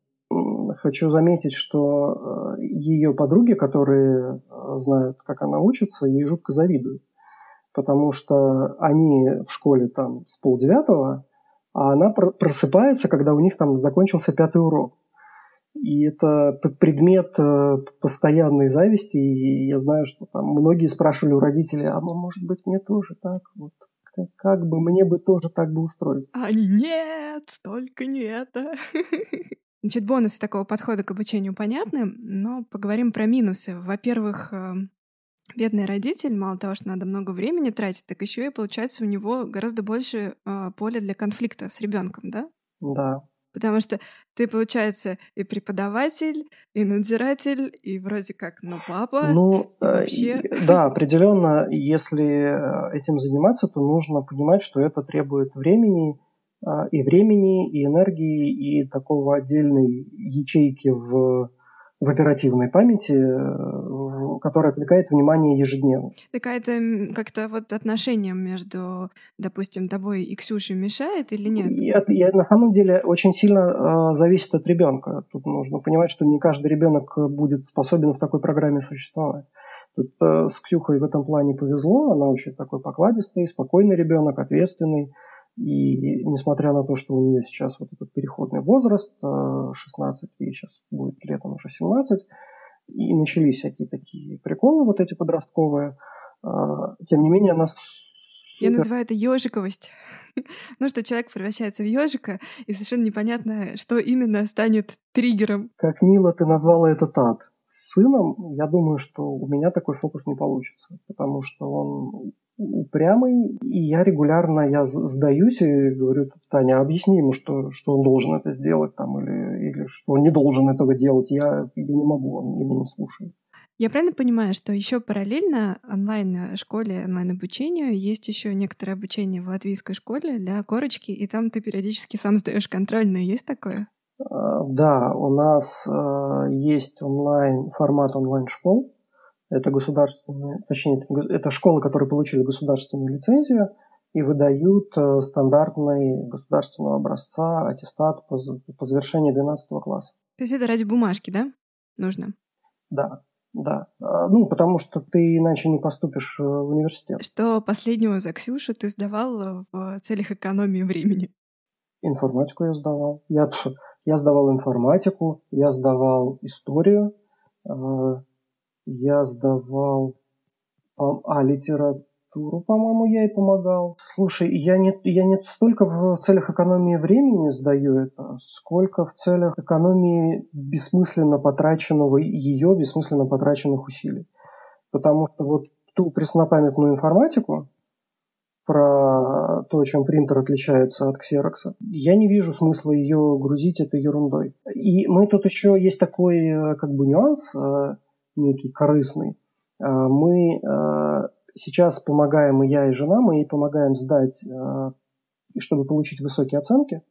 Speaker 1: Хочу заметить, что э, ее подруги, которые э, знают, как она учится, ей жутко завидуют. Потому что они в школе там с полдевятого, а она просыпается, когда у них там закончился пятый урок. И это предмет э, постоянной зависти. И я знаю, что там многие спрашивали у родителей, а ну, может быть, мне тоже так вот. Как, бы мне бы тоже так бы устроить.
Speaker 4: А они нет, только не это. Значит, бонусы такого подхода к обучению понятны, но поговорим про минусы. Во-первых, э, бедный родитель, мало того, что надо много времени тратить, так еще и получается у него гораздо больше э, поля для конфликта с ребенком, да?
Speaker 1: Да,
Speaker 4: Потому что ты, получается, и преподаватель, и надзиратель, и вроде как, ну, папа.
Speaker 1: Ну, вообще... да, определенно, если э, этим заниматься, то нужно понимать, что это требует времени, а, и времени, и энергии, и такого отдельной ячейки в в оперативной памяти, э, которая отвлекает внимание ежедневно.
Speaker 4: Так а это как-то вот отношением между, допустим, тобой и Ксюшей мешает или нет?
Speaker 1: И, и, на самом деле очень сильно э, зависит от ребенка. Тут нужно понимать, что не каждый ребенок будет способен в такой программе существовать. Тут э, с Ксюхой в этом плане повезло, она очень такой покладистый, спокойный ребенок, ответственный. И несмотря на то, что у нее сейчас вот этот переходный возраст, 16, ей сейчас будет летом уже 17, и начались всякие такие приколы вот эти подростковые, а, тем не менее она
Speaker 4: я называю это ежиковость. ну, что человек превращается в ежика, и совершенно непонятно, что именно станет триггером.
Speaker 1: Как мило ты назвала это тат. С сыном, я думаю, что у меня такой фокус не получится, потому что он упрямый, и я регулярно я сдаюсь и говорю, Таня, объясни ему, что, что он должен это сделать там, или, или что он не должен этого делать. Я, я не могу, он меня не слушает.
Speaker 4: Я правильно понимаю, что еще параллельно онлайн-школе, онлайн-обучению есть еще некоторое обучение в латвийской школе для корочки, и там ты периодически сам сдаешь контрольные. Есть такое?
Speaker 1: А, да, у нас э, есть онлайн формат онлайн-школ, это государственные, точнее, это школы, которые получили государственную лицензию и выдают э, стандартный государственного образца аттестат по, по завершении 12 класса.
Speaker 4: То есть это ради бумажки, да? Нужно?
Speaker 1: Да, да. А, ну, потому что ты иначе не поступишь э, в университет.
Speaker 4: Что последнего за Ксюшу ты сдавал в целях экономии времени?
Speaker 1: Информатику я сдавал. Я, я сдавал информатику, я сдавал историю, э, я сдавал... А, литературу, по-моему, я и помогал. Слушай, я не, я не столько в целях экономии времени сдаю это, сколько в целях экономии бессмысленно потраченного, ее бессмысленно потраченных усилий. Потому что вот ту преснопамятную информатику, про то, чем принтер отличается от ксерокса. Я не вижу смысла ее грузить этой ерундой. И мы тут еще есть такой э, как бы нюанс. Э, некий корыстный. А, мы а, сейчас помогаем, и я, и жена, мы ей помогаем сдать, а, чтобы получить высокие оценки,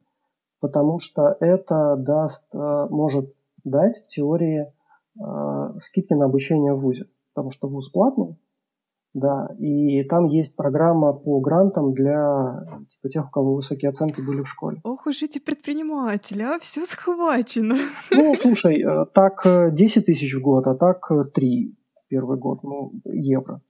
Speaker 1: потому что это даст, может дать в теории скидки на обучение в ВУЗе, потому что ВУЗ платный, да, и там есть программа по грантам для типа, тех, у кого высокие оценки были в школе.
Speaker 4: Ох уж эти предприниматели, а все схвачено.
Speaker 1: Ну, слушай, э, так 10 э, тысяч в год, а так 3 э, в первый год, ну, евро.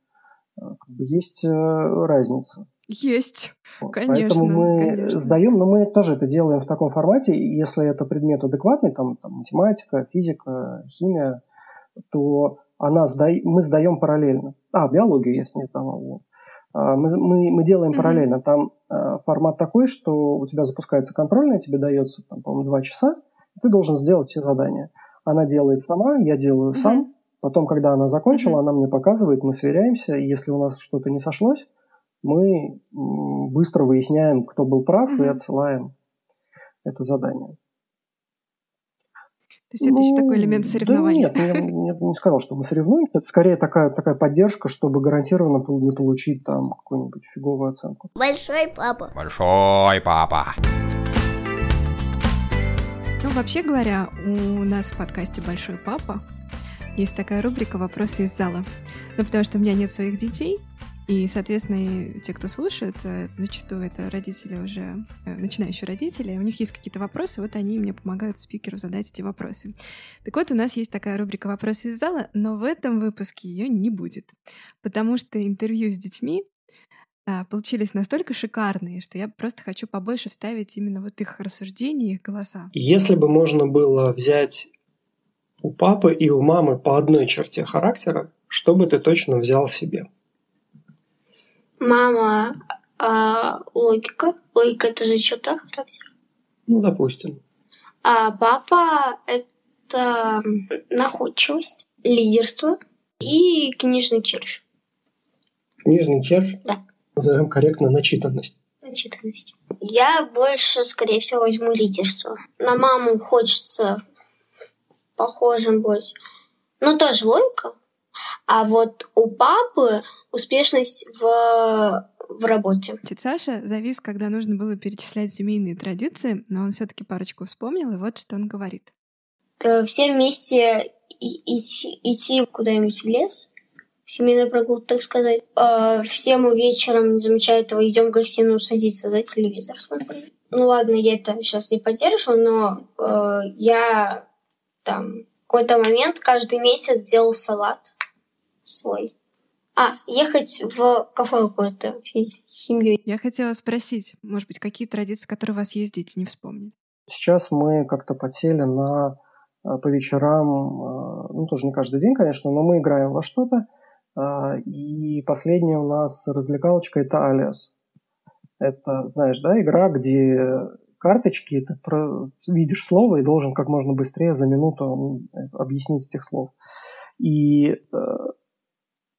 Speaker 1: как бы есть разница.
Speaker 4: Есть, конечно.
Speaker 1: Поэтому мы
Speaker 4: конечно.
Speaker 1: сдаем, но мы тоже это делаем в таком формате. Если это предмет адекватный, там, там математика, физика, химия, то она сда... мы сдаем параллельно. А, биологию я с ней сдавал. А, мы, мы, мы делаем mm-hmm. параллельно. Там э, формат такой, что у тебя запускается контрольная, тебе дается, там, по-моему, два часа, и ты должен сделать все задания. Она делает сама, я делаю mm-hmm. сам. Потом, когда она закончила, mm-hmm. она мне показывает, мы сверяемся, и если у нас что-то не сошлось, мы быстро выясняем, кто был прав, mm-hmm. и отсылаем это задание.
Speaker 4: То есть это ну, еще такой элемент соревнования?
Speaker 1: Да нет, я, я не сказал, что мы соревнуемся. Это скорее такая, такая поддержка, чтобы гарантированно не получить там какую-нибудь фиговую оценку.
Speaker 2: Большой папа.
Speaker 6: Большой папа.
Speaker 4: Ну, вообще говоря, у нас в подкасте «Большой папа» есть такая рубрика «Вопросы из зала». Ну, потому что у меня нет своих детей, и, соответственно, те, кто слушает, э, зачастую это родители уже, э, начинающие родители, у них есть какие-то вопросы, вот они мне помогают спикеру задать эти вопросы. Так вот, у нас есть такая рубрика «Вопросы из зала», но в этом выпуске ее не будет, потому что интервью с детьми а, получились настолько шикарные, что я просто хочу побольше вставить именно вот их рассуждения, их голоса.
Speaker 7: Если бы можно было взять у папы и у мамы по одной черте характера, что бы ты точно взял себе?
Speaker 5: Мама а, логика. Логика это же черта характера.
Speaker 7: Ну, допустим.
Speaker 5: А папа это находчивость, лидерство и книжный червь.
Speaker 7: Книжный червь?
Speaker 5: Да.
Speaker 7: Назовем корректно начитанность.
Speaker 5: Начитанность. Я больше, скорее всего, возьму лидерство. На маму хочется похожим быть. Но тоже логика. А вот у папы успешность в, в работе.
Speaker 4: Саша завис, когда нужно было перечислять семейные традиции, но он все таки парочку вспомнил, и вот что он говорит.
Speaker 5: Э, все вместе идти, идти куда-нибудь в лес, семейный прогул, так сказать. Э, все мы вечером, не замечая этого, идем в гостиную садиться за телевизор смотреть. Ну ладно, я это сейчас не поддерживаю, но э, я там какой-то момент каждый месяц делал салат свой. А, ехать в кафе какое-то семьей.
Speaker 4: Я хотела спросить, может быть, какие традиции, которые у вас есть, дети, не вспомнили?
Speaker 1: Сейчас мы как-то подсели на э, по вечерам, э, ну тоже не каждый день, конечно, но мы играем во что-то. Э, и последняя у нас развлекалочка это Алиас. Это, знаешь, да, игра, где карточки, ты про... видишь слово и должен как можно быстрее за минуту объяснить этих слов. И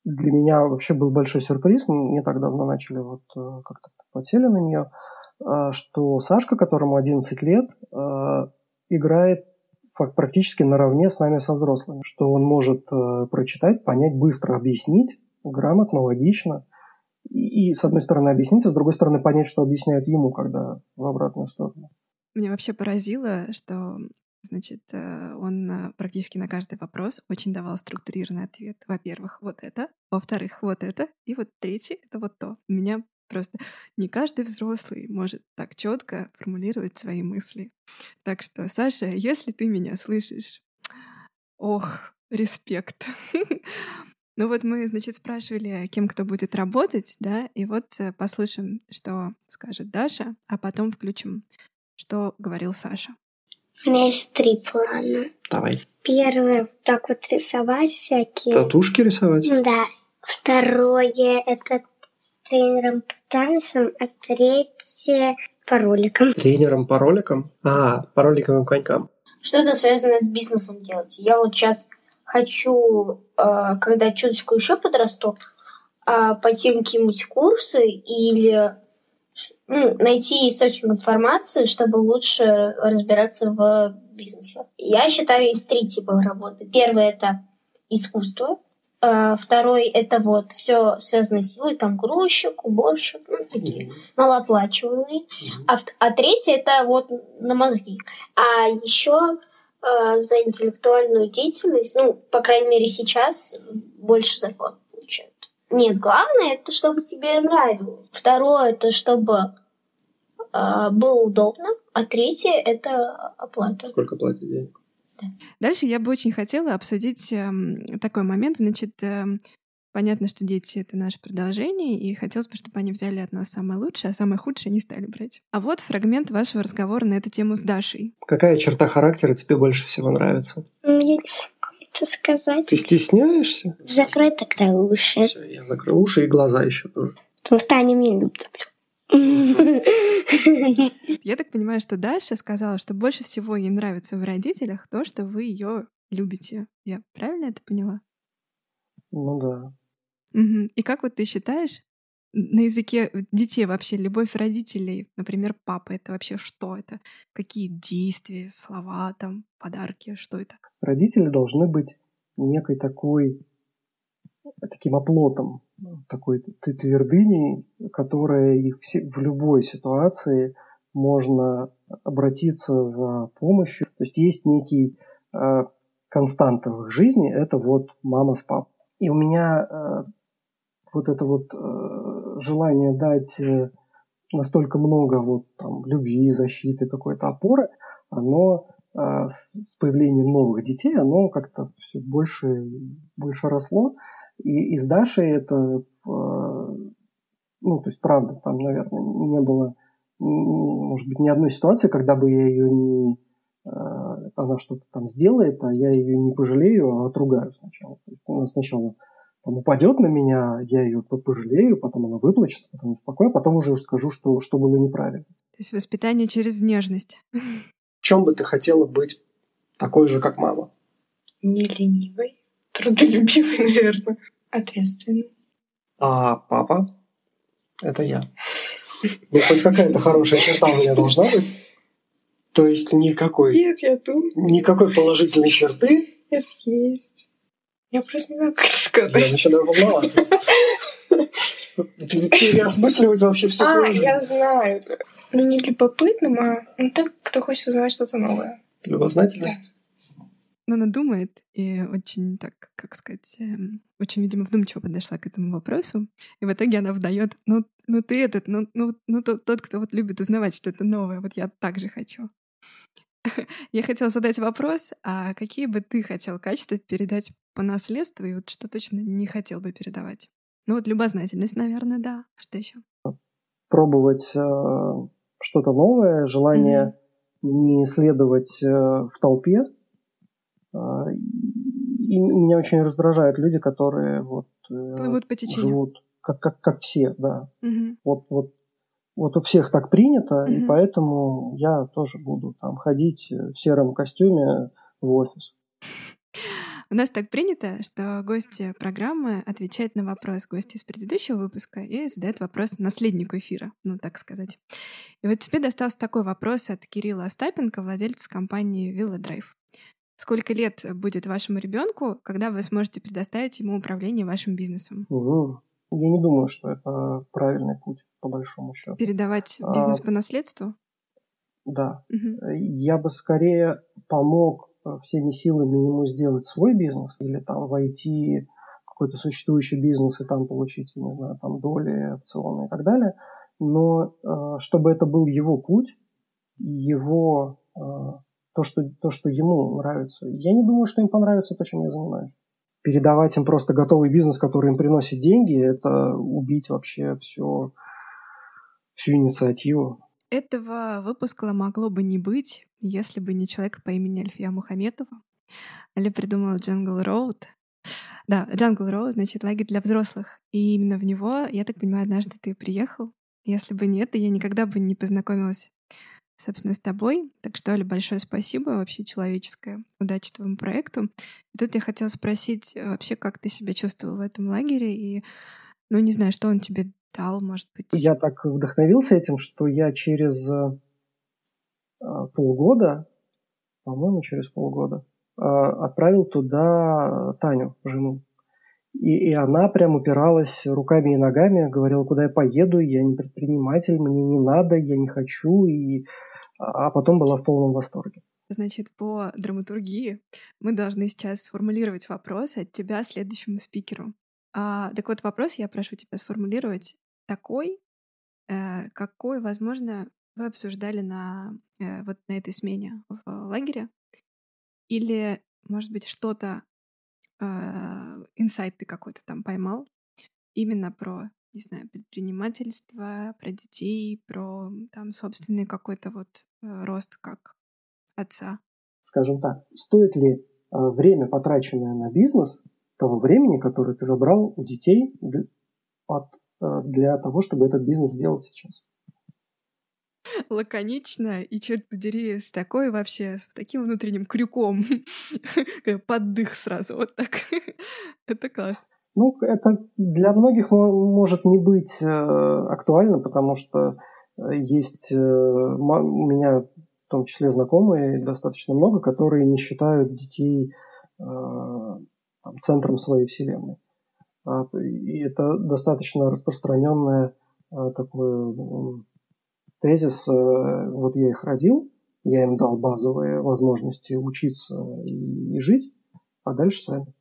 Speaker 1: для меня вообще был большой сюрприз. Мы не так давно начали вот э, как-то подсели на нее, э, что Сашка, которому 11 лет, э, играет практически наравне с нами со взрослыми, что он может прочитать, понять, быстро объяснить, грамотно, логично. И, с одной стороны объяснить, а с другой стороны понять, что объясняют ему, когда в обратную сторону.
Speaker 4: Мне вообще поразило, что Значит, э, он э, практически на каждый вопрос очень давал структурированный ответ. Во-первых, вот это, во-вторых, вот это, и вот третий — это вот то. Меня просто не каждый взрослый может так четко формулировать свои мысли. Так что, Саша, если ты меня слышишь, ох, респект. Ну вот мы, значит, спрашивали, кем кто будет работать, да, и вот э, послушаем, что скажет Даша, а потом включим, что говорил Саша.
Speaker 2: У меня есть три плана.
Speaker 7: Давай.
Speaker 2: Первое, так вот рисовать всякие.
Speaker 7: Татушки рисовать?
Speaker 2: Да. Второе, это тренером по танцам, а третье по роликам.
Speaker 7: Тренером по роликам? А, по роликовым конькам.
Speaker 5: Что-то связанное с бизнесом делать. Я вот сейчас хочу, э, когда чуточку еще подрасту, э, пойти на какие-нибудь курсы или ну, найти источник информации, чтобы лучше разбираться в бизнесе. Я считаю, есть три типа работы. Первый это искусство. А, второй это вот все связано с силой, там грузчик, уборщик, ну, такие mm-hmm. малооплачиваемые. Mm-hmm. А, а третий это вот на мозги. А еще э, за интеллектуальную деятельность, ну, по крайней мере, сейчас больше зарплат. Нет, главное это чтобы тебе нравилось. Второе это чтобы э, было удобно, а третье это оплата.
Speaker 7: Сколько платят денег?
Speaker 4: Да. Дальше я бы очень хотела обсудить э, такой момент, значит, э, Понятно, что дети — это наше продолжение, и хотелось бы, чтобы они взяли от нас самое лучшее, а самое худшее не стали брать. А вот фрагмент вашего разговора на эту тему с Дашей.
Speaker 7: Какая черта характера тебе больше всего нравится?
Speaker 2: Это сказать.
Speaker 7: Ты стесняешься?
Speaker 2: Закрой тогда уши.
Speaker 7: Всё, я закрою уши и глаза еще тоже.
Speaker 2: Потому что они меня любят.
Speaker 4: Я так понимаю, что Даша сказала, что больше всего ей нравится в родителях то, что вы ее любите. Я правильно это поняла?
Speaker 1: Ну да.
Speaker 4: И как вот ты считаешь, на языке детей вообще любовь родителей, например, папа, это вообще что это? Какие действия, слова, там, подарки, что это?
Speaker 1: Родители должны быть некой такой, таким оплотом, такой т- твердыней, которая их в любой ситуации можно обратиться за помощью. То есть есть некий э, константа в их жизни, это вот мама с папой. И у меня э, вот это вот э, желание дать э, настолько много вот там любви, защиты, какой-то опоры, оно э, с появлением новых детей, оно как-то все больше, больше росло. И, и с Дашей это, э, ну, то есть, правда, там, наверное, не было, может быть, ни одной ситуации, когда бы я ее не, она что-то там сделает, а я ее не пожалею, а отругаю сначала. То есть она сначала там, упадет на меня, я ее пожалею, потом она выплачется, потом успокою, а потом уже скажу, что, что было неправильно.
Speaker 4: То есть воспитание через нежность.
Speaker 7: В чем бы ты хотела быть такой же, как мама?
Speaker 3: Не ленивый, трудолюбивый, наверное, ответственный.
Speaker 7: А папа — это я. Ну, хоть какая-то хорошая черта у меня должна быть. То есть никакой,
Speaker 3: Нет, я думаю,
Speaker 7: никакой положительной черты.
Speaker 3: это есть. Я просто не знаю, как это
Speaker 7: Я
Speaker 3: сказать.
Speaker 7: начинаю волноваться. Переосмысливать вообще всю
Speaker 3: А,
Speaker 7: свою жизнь.
Speaker 3: я знаю. Ну, не любопытным, а ну, так, кто хочет узнавать что-то новое.
Speaker 7: Любознательность.
Speaker 4: Но она думает и очень так, как сказать, эм, очень, видимо, вдумчиво подошла к этому вопросу. И в итоге она вдает, ну, ну ты этот, ну, ну, ну тот, тот, кто вот любит узнавать что-то новое, вот я так же хочу. Я хотела задать вопрос, а какие бы ты хотел качества передать по наследству, и вот что точно не хотел бы передавать? Ну вот любознательность, наверное, да. Что еще?
Speaker 1: Пробовать э, что-то новое, желание не следовать э, в толпе. Э, и меня очень раздражают люди, которые вот э,
Speaker 4: Плывут по течению.
Speaker 1: живут как, как, как все, да.
Speaker 4: Мгм.
Speaker 1: Вот, вот, вот у всех так принято, и
Speaker 4: Мгм.
Speaker 1: поэтому я тоже буду там ходить в сером костюме в офис.
Speaker 4: У нас так принято, что гости программы отвечают на вопрос гостя из предыдущего выпуска и задают вопрос наследнику эфира, ну так сказать. И вот тебе достался такой вопрос от Кирилла Остапенко, владельца компании Villa Drive. Сколько лет будет вашему ребенку, когда вы сможете предоставить ему управление вашим бизнесом?
Speaker 1: Мгм. Я не думаю, что это правильный путь, по большому счету.
Speaker 4: Передавать
Speaker 1: А.
Speaker 4: бизнес по наследству?
Speaker 1: Да.
Speaker 4: Мгм.
Speaker 1: Я бы скорее помог э, всеми силами ему сделать свой бизнес или там войти в какой-то существующий бизнес и там получить, не знаю, там доли, опционы и так далее. Но э, чтобы это был его путь, его э, то, что, то, что ему нравится. Я не думаю, что им понравится то, чем я занимаюсь. Передавать им просто готовый бизнес, который им приносит деньги, это убить вообще все, всю инициативу.
Speaker 4: Этого выпуска могло бы не быть, если бы не человек по имени Альфия Мухаметова. Аля придумала Jungle Road. Да, Jungle Road, значит, лагерь для взрослых. И именно в него, я так понимаю, однажды ты приехал. Если бы нет, я никогда бы не познакомилась, собственно, с тобой. Так что, Аля, большое спасибо вообще человеческое. Удачи твоему проекту. И тут я хотела спросить э, вообще, как ты себя чувствовал в этом лагере и, ну, не знаю, что он тебе дал, может быть.
Speaker 1: Я так вдохновился этим, что я через э, э, полгода, по-моему, через полгода, э, отправил туда Таню, жену. И, и она прям упиралась руками и ногами, говорила, куда я поеду, я не предприниматель, мне не надо, я не хочу. И... А потом была в полном восторге.
Speaker 4: Значит, по драматургии мы должны сейчас сформулировать вопрос от тебя следующему спикеру. А, так вот, вопрос я прошу тебя сформулировать такой, э, какой, возможно, вы обсуждали на, э, вот на этой смене в лагере. Или, может быть, что-то, э, инсайт ты какой-то там поймал именно про, не знаю, предпринимательство, про детей, про там собственный какой-то вот э, рост как отца?
Speaker 1: Скажем так, стоит ли э, время, потраченное на бизнес, того времени, которое ты забрал у детей для, от, э, для того, чтобы этот бизнес сделать сейчас?
Speaker 4: лаконично и, черт подери, с такой вообще, с таким внутренним крюком. Поддых сразу, вот так. Это классно.
Speaker 1: Ну, это для многих может не быть э, актуально, потому что э, есть у меня в том числе знакомые достаточно много, которые не считают детей там, центром своей вселенной. А, и это достаточно распространенное такое тезис, вот я их родил, я им дал базовые возможности учиться и, и жить, а дальше сами.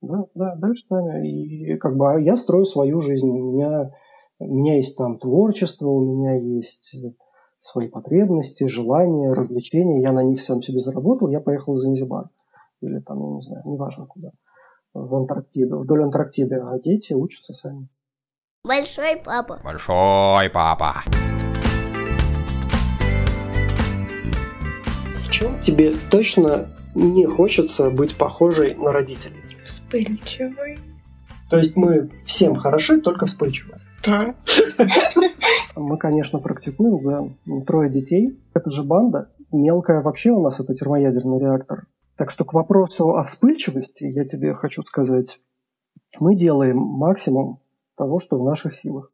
Speaker 1: Да, да, дальше сами. И как бы а я строю свою жизнь. У меня, у меня есть там творчество, у меня есть свои потребности, желания, развлечения. Я на них сам себе заработал, я поехал в Занзибар. Или там, я не знаю, неважно куда. В Антарктиду, вдоль Антарктиды. А дети учатся сами.
Speaker 2: Большой папа.
Speaker 6: Большой папа.
Speaker 7: В чем тебе точно не хочется быть похожей на родителей?
Speaker 3: Вспыльчивый.
Speaker 7: То есть мы всем хороши, только вспыльчивые.
Speaker 3: Да.
Speaker 1: Мы, конечно, практикуем за трое детей. Это же банда. Мелкая вообще у нас это термоядерный реактор. Так что к вопросу о вспыльчивости я тебе хочу сказать. Мы делаем максимум того, что в наших силах.